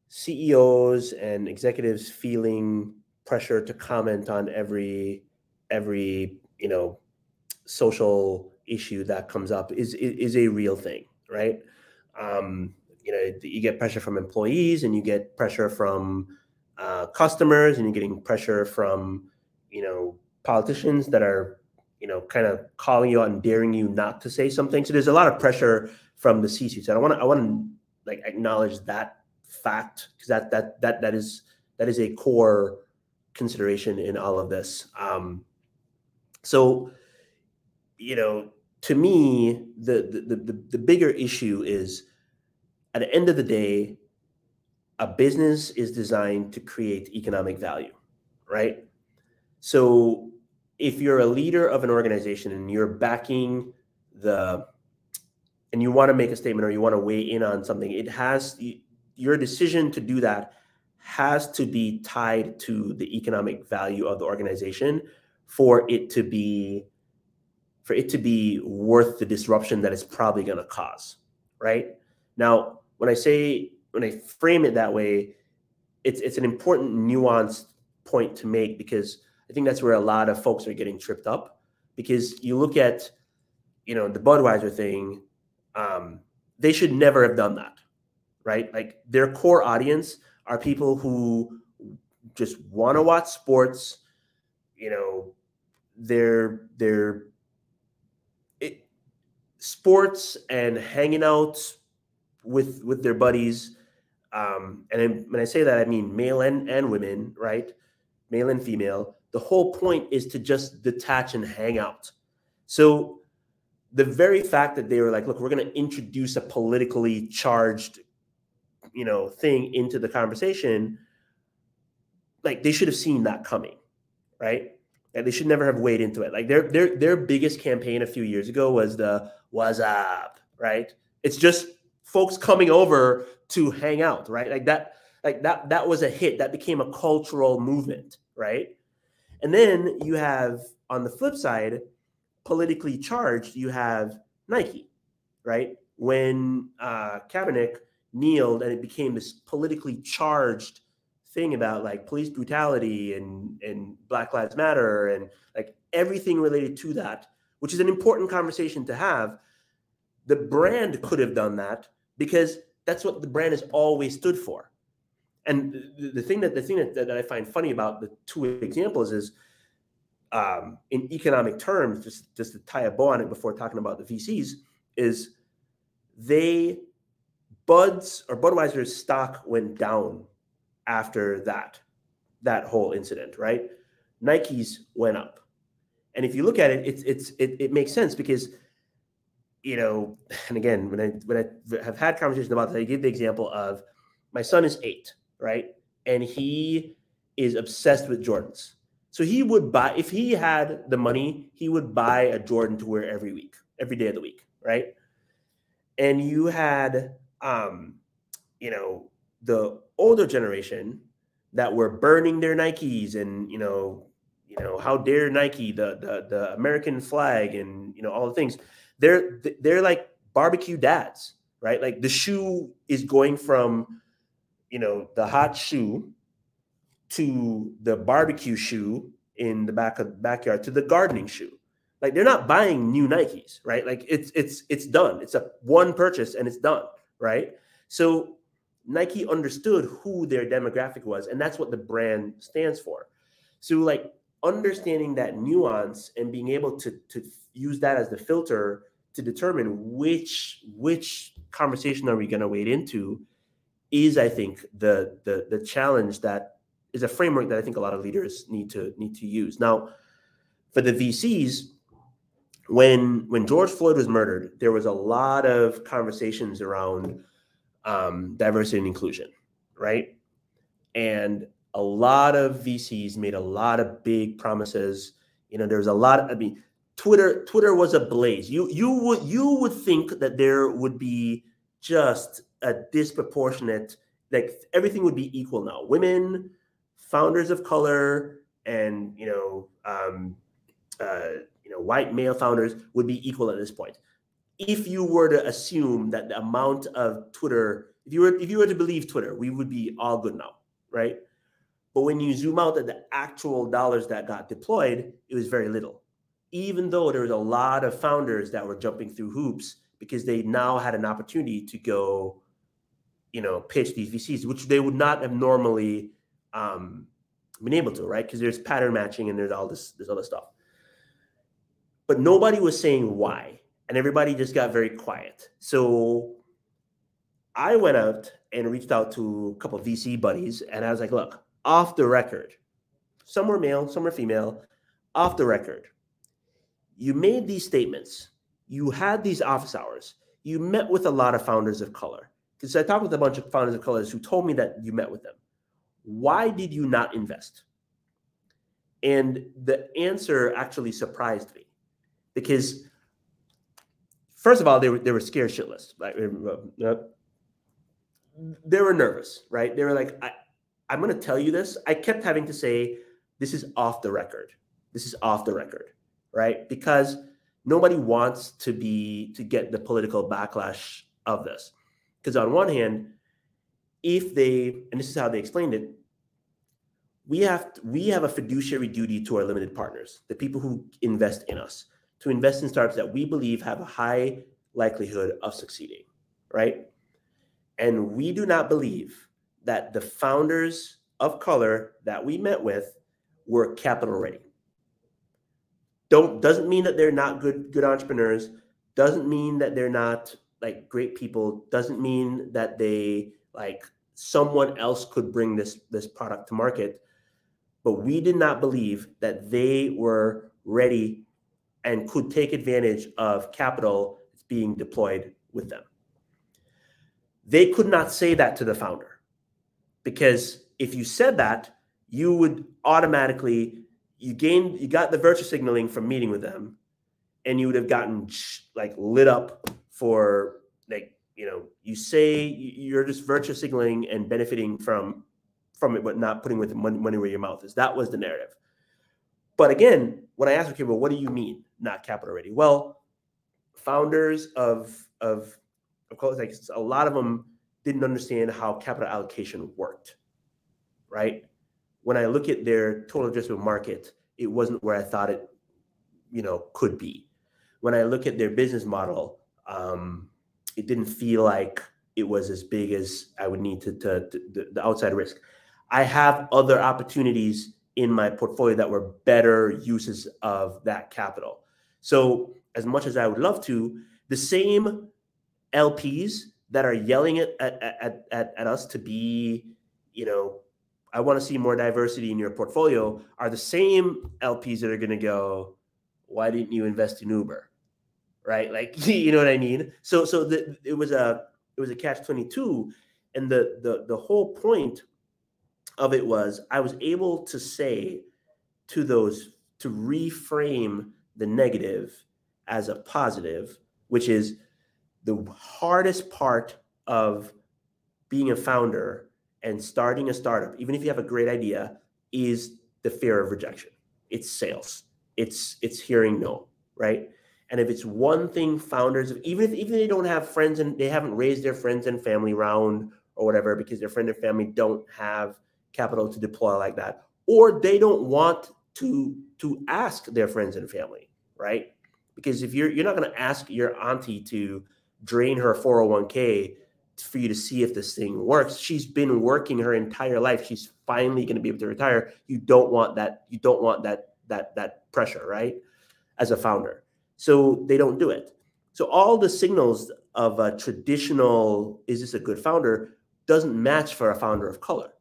CEOs and executives feeling pressure to comment on every every you know social issue that comes up is is, a real thing, right? Um, you know, you get pressure from employees, and you get pressure from uh, customers, and you're getting pressure from you know politicians that are you know kind of calling you out and daring you not to say something. So there's a lot of pressure from the C-suite. So I want to I want to like acknowledge that fact because that that that that is that is a core consideration in all of this. Um, so you know, to me, the, the the the bigger issue is at the end of the day, a business is designed to create economic value, right? So if you're a leader of an organization and you're backing the and you want to make a statement or you want to weigh in on something, it has your decision to do that has to be tied to the economic value of the organization for it to be for it to be worth the disruption that it's probably going to cause right? Now when i say when i frame it that way it's it's an important nuanced point to make because i think that's where a lot of folks are getting tripped up because you look at you know the budweiser thing um, they should never have done that right? Like their core audience are people who just want to watch sports you know they're they're sports and hanging out with with their buddies. Um and when i say that i mean male and and women right? Male and female. The whole point is to just detach and hang out. So the very fact that they were like look we're going to introduce a politically charged you know thing into the conversation like they should have seen that coming right and they should never have weighed into it. Like their their their biggest campaign a few years ago was the what's up? right? It's just folks coming over to hang out right? Like that like that that was a hit. That became a cultural movement right? And then you have on the flip side, politically charged, you have Nike, right? When uh, Kaepernick kneeled and it became this politically charged thing about like police brutality and and Black Lives Matter and like everything related to that, which is an important conversation to have. The brand could have done that because that's what the brand has always stood for. And the, the thing that the thing that, that I find funny about the two examples is um, in economic terms, just just to tie a bow on it before talking about the VCs, is they Bud's or Budweiser's stock went down after that that whole incident, right? Nike's went up, and if you look at it, it's it's it, it makes sense because you know, and again, when I when I have had conversations about that, I give the example of my son is eight, right, and he is obsessed with Jordans. So he would buy if he had the money, he would buy a Jordan to wear every week, every day of the week, right? And you had um, you know, the older generation that were burning their Nikes and you know, you know, how dare Nike, the the the American flag, and you know all the things. They're they're like barbecue dads, right? Like the shoe is going from, you know, the hot shoe to the barbecue shoe in the back of backyard to the gardening shoe. Like they're not buying new Nikes, right? Like it's it's it's done. It's a one purchase and it's done right? So Nike understood who their demographic was, and that's what the brand stands for. So, like understanding that nuance and being able to to use that as the filter to determine which which conversation are we going to wade into is, I think, the the the challenge that is a framework that I think a lot of leaders need to need to use. Now, for the VCs, when when George Floyd was murdered, there was a lot of conversations around um, diversity and inclusion, right? And a lot of VCs made a lot of big promises. You know, there's a lot. I mean, Twitter Twitter was ablaze. You you would you would think that there would be just a disproportionate like everything would be equal now. Women, founders of color, and you know. Um, uh, you know, white male founders would be equal at this point. If you were to assume that the amount of Twitter, if you were if you were to believe Twitter, we would be all good now, right? But when you zoom out at the actual dollars that got deployed, it was very little. Even though there was a lot of founders that were jumping through hoops because they now had an opportunity to go, you know, pitch these VCs, which they would not have normally um, been able to, right? Because there's pattern matching and there's all this this other stuff but nobody was saying why. And everybody just got very quiet. So I went out and reached out to a couple VC buddies and I was like, look, off the record, some were male, some were female, off the record. You made these statements. You had these office hours. You met with a lot of founders of color. Because I talked with a bunch of founders of colors who told me that you met with them. Why did you not invest? And the answer actually surprised me because first of all, they were they were scared shitless. Like uh, they were nervous, right? They were like, I, I'm going to tell you this. I kept having to say, this is off the record. This is off the record, right? Because nobody wants to be to get the political backlash of this. Because on one hand, if they and this is how they explained it, we have we have a fiduciary duty to our limited partners, the people who invest in us to invest in startups that we believe have a high likelihood of succeeding, right? And we do not believe that the founders of color that we met with were capital ready. Don't doesn't mean that they're not good good entrepreneurs, doesn't mean that they're not like great people, doesn't mean that they like someone else could bring this this product to market. But we did not believe that they were ready and could take advantage of capital being deployed with them. They could not say that to the founder because if you said that, you would automatically you gained you got the virtue signaling from meeting with them and you would have gotten like lit up for like you know you say you're just virtue signaling and benefiting from from it but not putting with money where your mouth is. That was the narrative. But again, when I ask, okay, well, what do you mean not capital ready? Well, founders of of of course, like a lot of them didn't understand how capital allocation worked, right? When I look at their total addressable market, it wasn't where I thought it, you know, could be. When I look at their business model, um, it didn't feel like it was as big as I would need to, to, to the, the outside risk. I have other opportunities in my portfolio that were better uses of that capital. So, as much as I would love to, the same LPs that are yelling at at, at, at us to be, you know, I want to see more diversity in your portfolio are the same LPs that are going to go, why didn't you invest in Uber? Right? Like, you know what I mean? So, so the, it was a, it was a catch 22. And the, the, the whole point of it was I was able to say to those, to reframe the negative as a positive, which is the hardest part of being a founder and starting a startup, even if you have a great idea, is the fear of rejection. It's sales. It's it's hearing no, right? And if it's one thing founders, even if even they don't have friends and they haven't raised their friends and family round or whatever, because their friend and family don't have capital to deploy like that, or they don't want to to ask their friends and family, right? Because if you're you're not going to ask your auntie to drain her 401k for you to see if this thing works. She's been working her entire life. She's finally going to be able to retire. You don't want that. You don't want that that that pressure, right? As a founder, so they don't do it. So all the signals of a traditional "is this a good founder" doesn't match for a founder of color.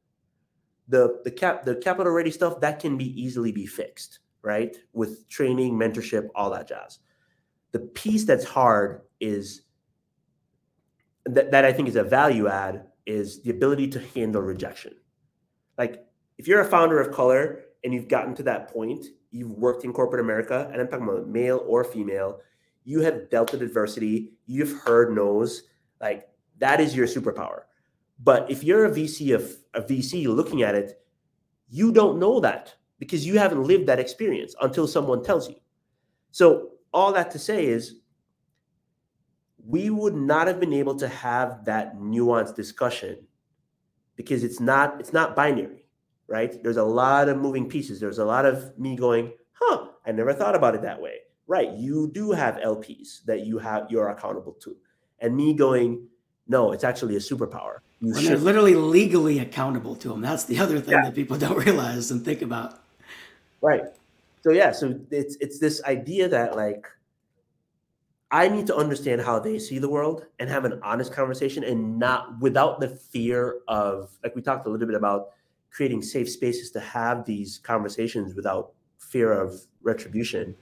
The the cap the capital ready stuff that can be easily be fixed, right? With training, mentorship, all that jazz. The piece that's hard is that, that I think is a value add is the ability to handle rejection. Like if you're a founder of color and you've gotten to that point, you've worked in corporate America, and I'm talking about male or female, you have dealt with adversity, you've heard no's, like that is your superpower. But if you're a VC of a VC looking at it, you don't know that because you haven't lived that experience until someone tells you. So all that to say is we would not have been able to have that nuanced discussion because it's not it's not binary right? There's a lot of moving pieces. There's a lot of me going huh i never thought about it that way. Right you do have lps that you have you're accountable to. And me going no it's actually a superpower. You they're literally legally accountable to them that's the other thing yeah. that people don't realize and think about right so yeah so it's it's this idea that like I need to understand how they see the world and have an honest conversation and not without the fear of, like we talked a little bit about creating safe spaces to have these conversations without fear of retribution.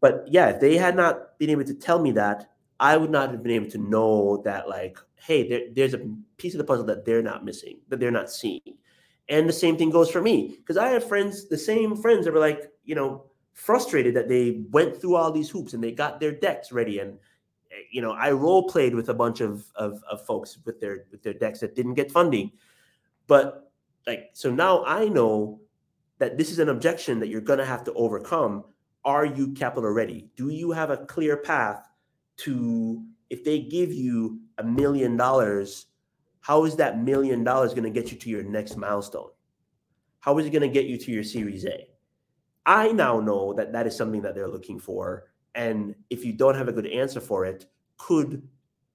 But yeah, if they had not been able to tell me that, I would not have been able to know that, like, hey, there, there's a piece of the puzzle that they're not missing, that they're not seeing. And the same thing goes for me. Because I have friends, the same friends that were like, you know, frustrated that they went through all these hoops and they got their decks ready. And eh, you know i role played with a bunch of, of, of folks with their with their decks that didn't get funding. But like so now i know that this is an objection that you're to have to overcome. Are you capital ready? Do you have a clear path to if they give you a million dollars how is that million dollars going to get you to your next milestone? How is it going to get you to your series a? I now know that that is something that they're looking for, and if you don't have a good answer for it, could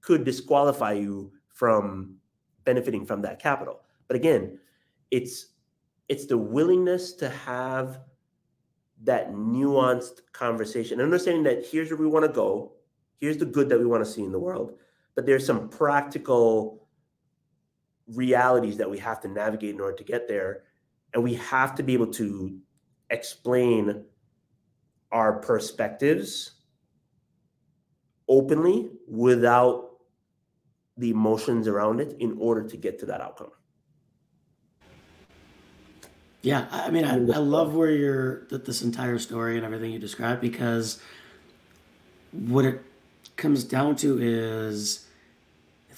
could disqualify you from benefiting from that capital. But again, it's it's the willingness to have that nuanced conversation, understanding that here's where we want to go, here's the good that we want to see in the world, but there's some practical realities that we have to navigate in order to get there, and we have to be able to explain our perspectives openly without the emotions around it in order to get to that outcome. Yeah, I mean, I, I love where you're that this entire story and everything you described because what it comes down to is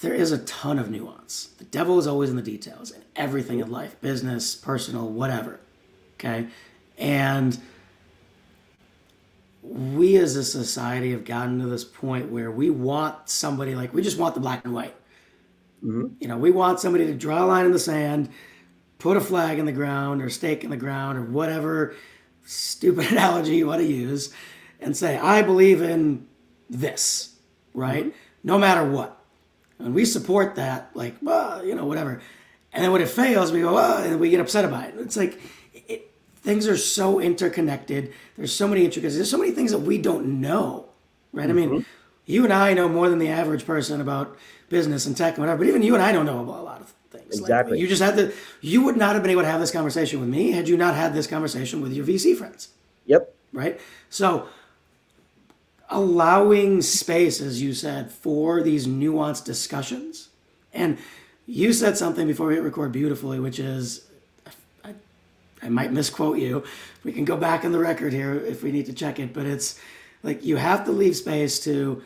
there is a ton of nuance. The devil is always in the details in everything in life, business, personal, whatever. Okay. And we as a society have gotten to this point where we want somebody like we just want the black and white. Mm-hmm. You know, we want somebody to draw a line in the sand, put a flag in the ground or stake in the ground or whatever stupid analogy you want to use and say, I believe in this, right? Mm-hmm. No matter what. And we support that, like, well, you know, whatever. And then when it fails, we go, well, and we get upset about it. It's like, it, things are so interconnected. There's so many intricacies. There's so many things that we don't know, right? Mm-hmm. I mean, mm-hmm. you and I know more than the average person about business and tech and whatever, but even you and I don't know about a lot of things. Exactly. Like, you just had to, you would not have been able to have this conversation with me had you not had this conversation with your VC friends. Yep. Right? So, allowing space, as you said, for these nuanced discussions. And you said something before we hit record beautifully, which is I, I might misquote you. We can go back in the record here if we need to check it, but it's like you have to leave space to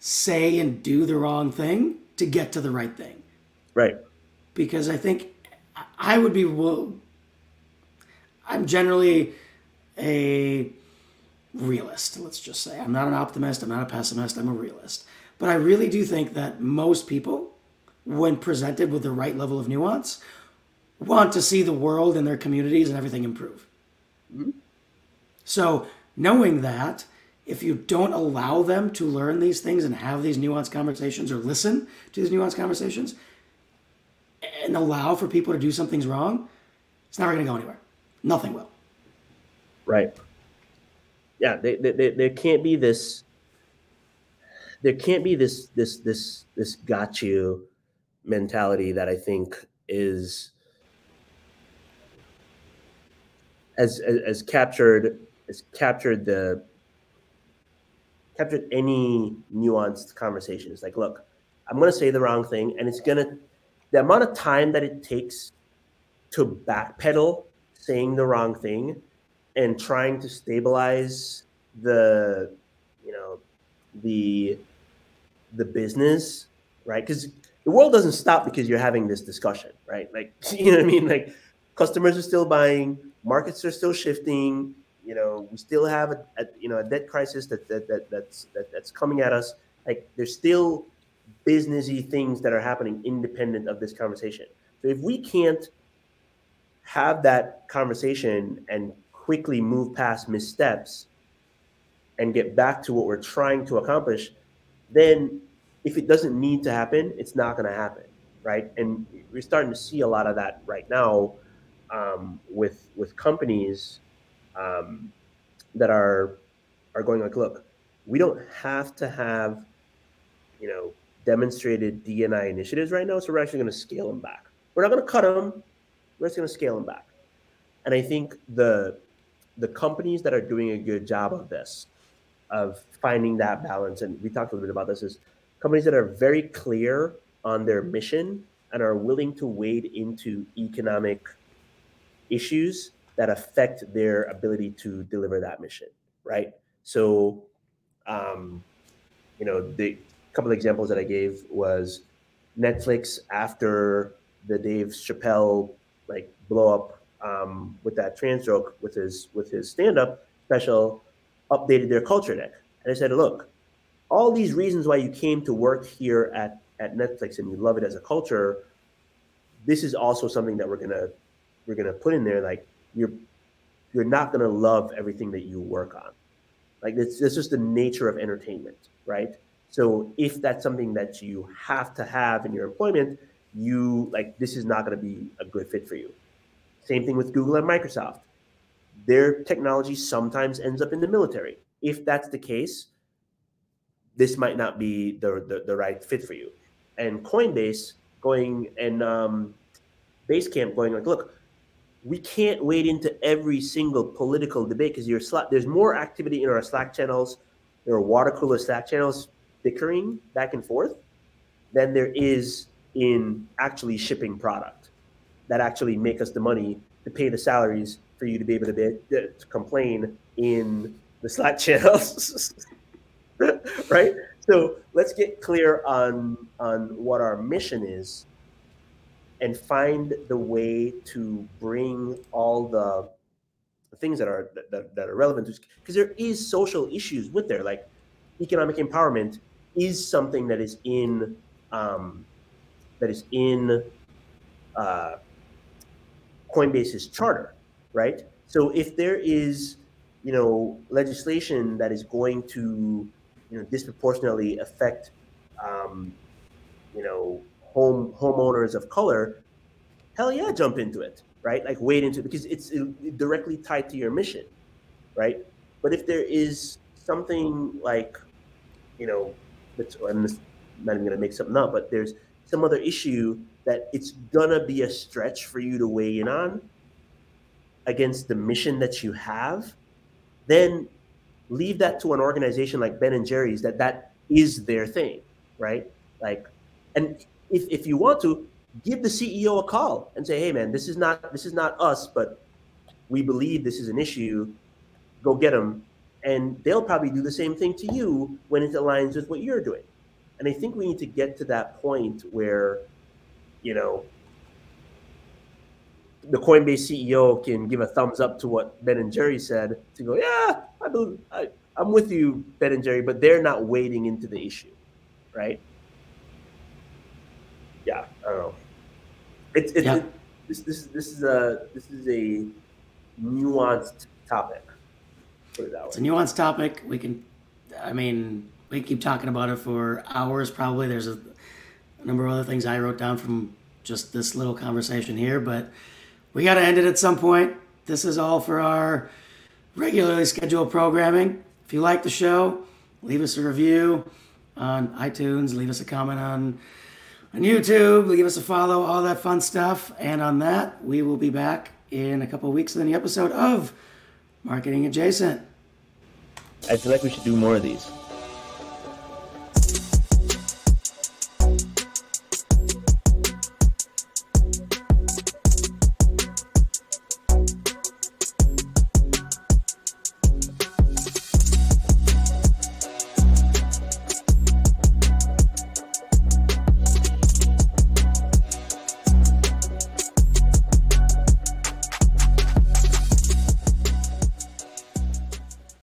say and do the wrong thing to get to the right thing. Right. Because I think I would be well, I'm generally a realist, let's just say. I'm not an optimist, I'm not a pessimist, I'm a realist. But I really do think that most people, when presented with the right level of nuance, want to see the world and their communities and everything improve. Mm-hmm. So, knowing that, if you don't allow them to learn these things and have these nuanced conversations or listen to these nuanced conversations and allow for people to do something's wrong, it's never going to go anywhere. Nothing will. Right yeah, they, they, they, there can't be this. There can't be this this this this got you mentality that I think is as as, as captured as captured the captured any nuanced conversation. It's like, look, I'm going to say the wrong thing, and it's going to the amount of time that it takes to backpedal saying the wrong thing and trying to stabilize the you know the the business right? Because the world doesn't stop because you're having this discussion right? Like you know what i mean? Like customers are still buying markets are still shifting you know we still have a, a you know a debt crisis that, that, that that's that, that's coming at us. Like there's still businessy things that are happening independent of this conversation. So if we can't have that conversation and quickly move past missteps and get back to what we're trying to accomplish, then if it doesn't need to happen, it's not going to happen, right? And we're starting to see a lot of that right now um, with with companies um, that are are going like, look, we don't have to have, you know, demonstrated D&I initiatives right now, so we're actually going to scale them back. We're not going to cut them. We're just going to scale them back. And I think the the companies that are doing a good job of this, of finding that balance, and we talked a little bit about this, is companies that are very clear on their mission and are willing to wade into economic issues that affect their ability to deliver that mission, right? So, um, you know, the couple of examples that I gave was Netflix after the Dave Chappelle like blow up um, with that trans joke with his with his stand up special updated their culture deck. And I said, look, all these reasons why you came to work here at, at Netflix and you love it as a culture, this is also something that we're gonna we're gonna put in there. Like you're you're not gonna love everything that you work on. Like it's, it's just the nature of entertainment, right? So if that's something that you have to have in your employment, you like this is not gonna be a good fit for you. Same thing with Google and Microsoft. Their technology sometimes ends up in the military. If that's the case, this might not be the, the, the right fit for you. And Coinbase going and um, Basecamp going like, look, we can't wade into every single political debate because your Slack, there's more activity in our Slack channels, there are water cooler Slack channels bickering back and forth than there is in actually shipping product that actually make us the money to pay the salaries for you to be able to, be, to complain in the Slack channels. right? So let's get clear on on what our mission is and find the way to bring all the things that are that, that are relevant because there is social issues with there like economic empowerment is something that is in um, that is in uh, Coinbase's charter, right? So if there is, you know, legislation that is going to, you know, disproportionately affect, um, you know, home homeowners of color, hell yeah, jump into it, right? Like wade into it because it's directly tied to your mission, right? But if there is something like, you know, I'm not even gonna make something up, but there's some other issue that it's gonna be a stretch for you to weigh in on against the mission that you have, then leave that to an organization like Ben and Jerry's that that is their thing, right? Like, and if, if you want to, give the CEO a call and say, hey man, this is not this is not us, but we believe this is an issue. Go get them, and they'll probably do the same thing to you when it aligns with what you're doing. And I think we need to get to that point where, you know, the Coinbase CEO can give a thumbs up to what Ben and Jerry said to go, yeah, I believe I, I'm with you, Ben and Jerry, but they're not wading into the issue, right? Yeah, I don't know. It's it's yeah. it, this this this is a this is a nuanced topic. Put it that way. It's a nuanced topic. We can, I mean, we keep talking about it for hours. Probably there's a, a number of other things I wrote down from just this little conversation here, but we got to end it at some point. This is all for our regularly scheduled programming. If you like the show, leave us a review on iTunes, leave us a comment on on YouTube, leave us a follow, all that fun stuff. And on that, we will be back in a couple weeks with any episode of Marketing Adjacent. I feel like we should do more of these.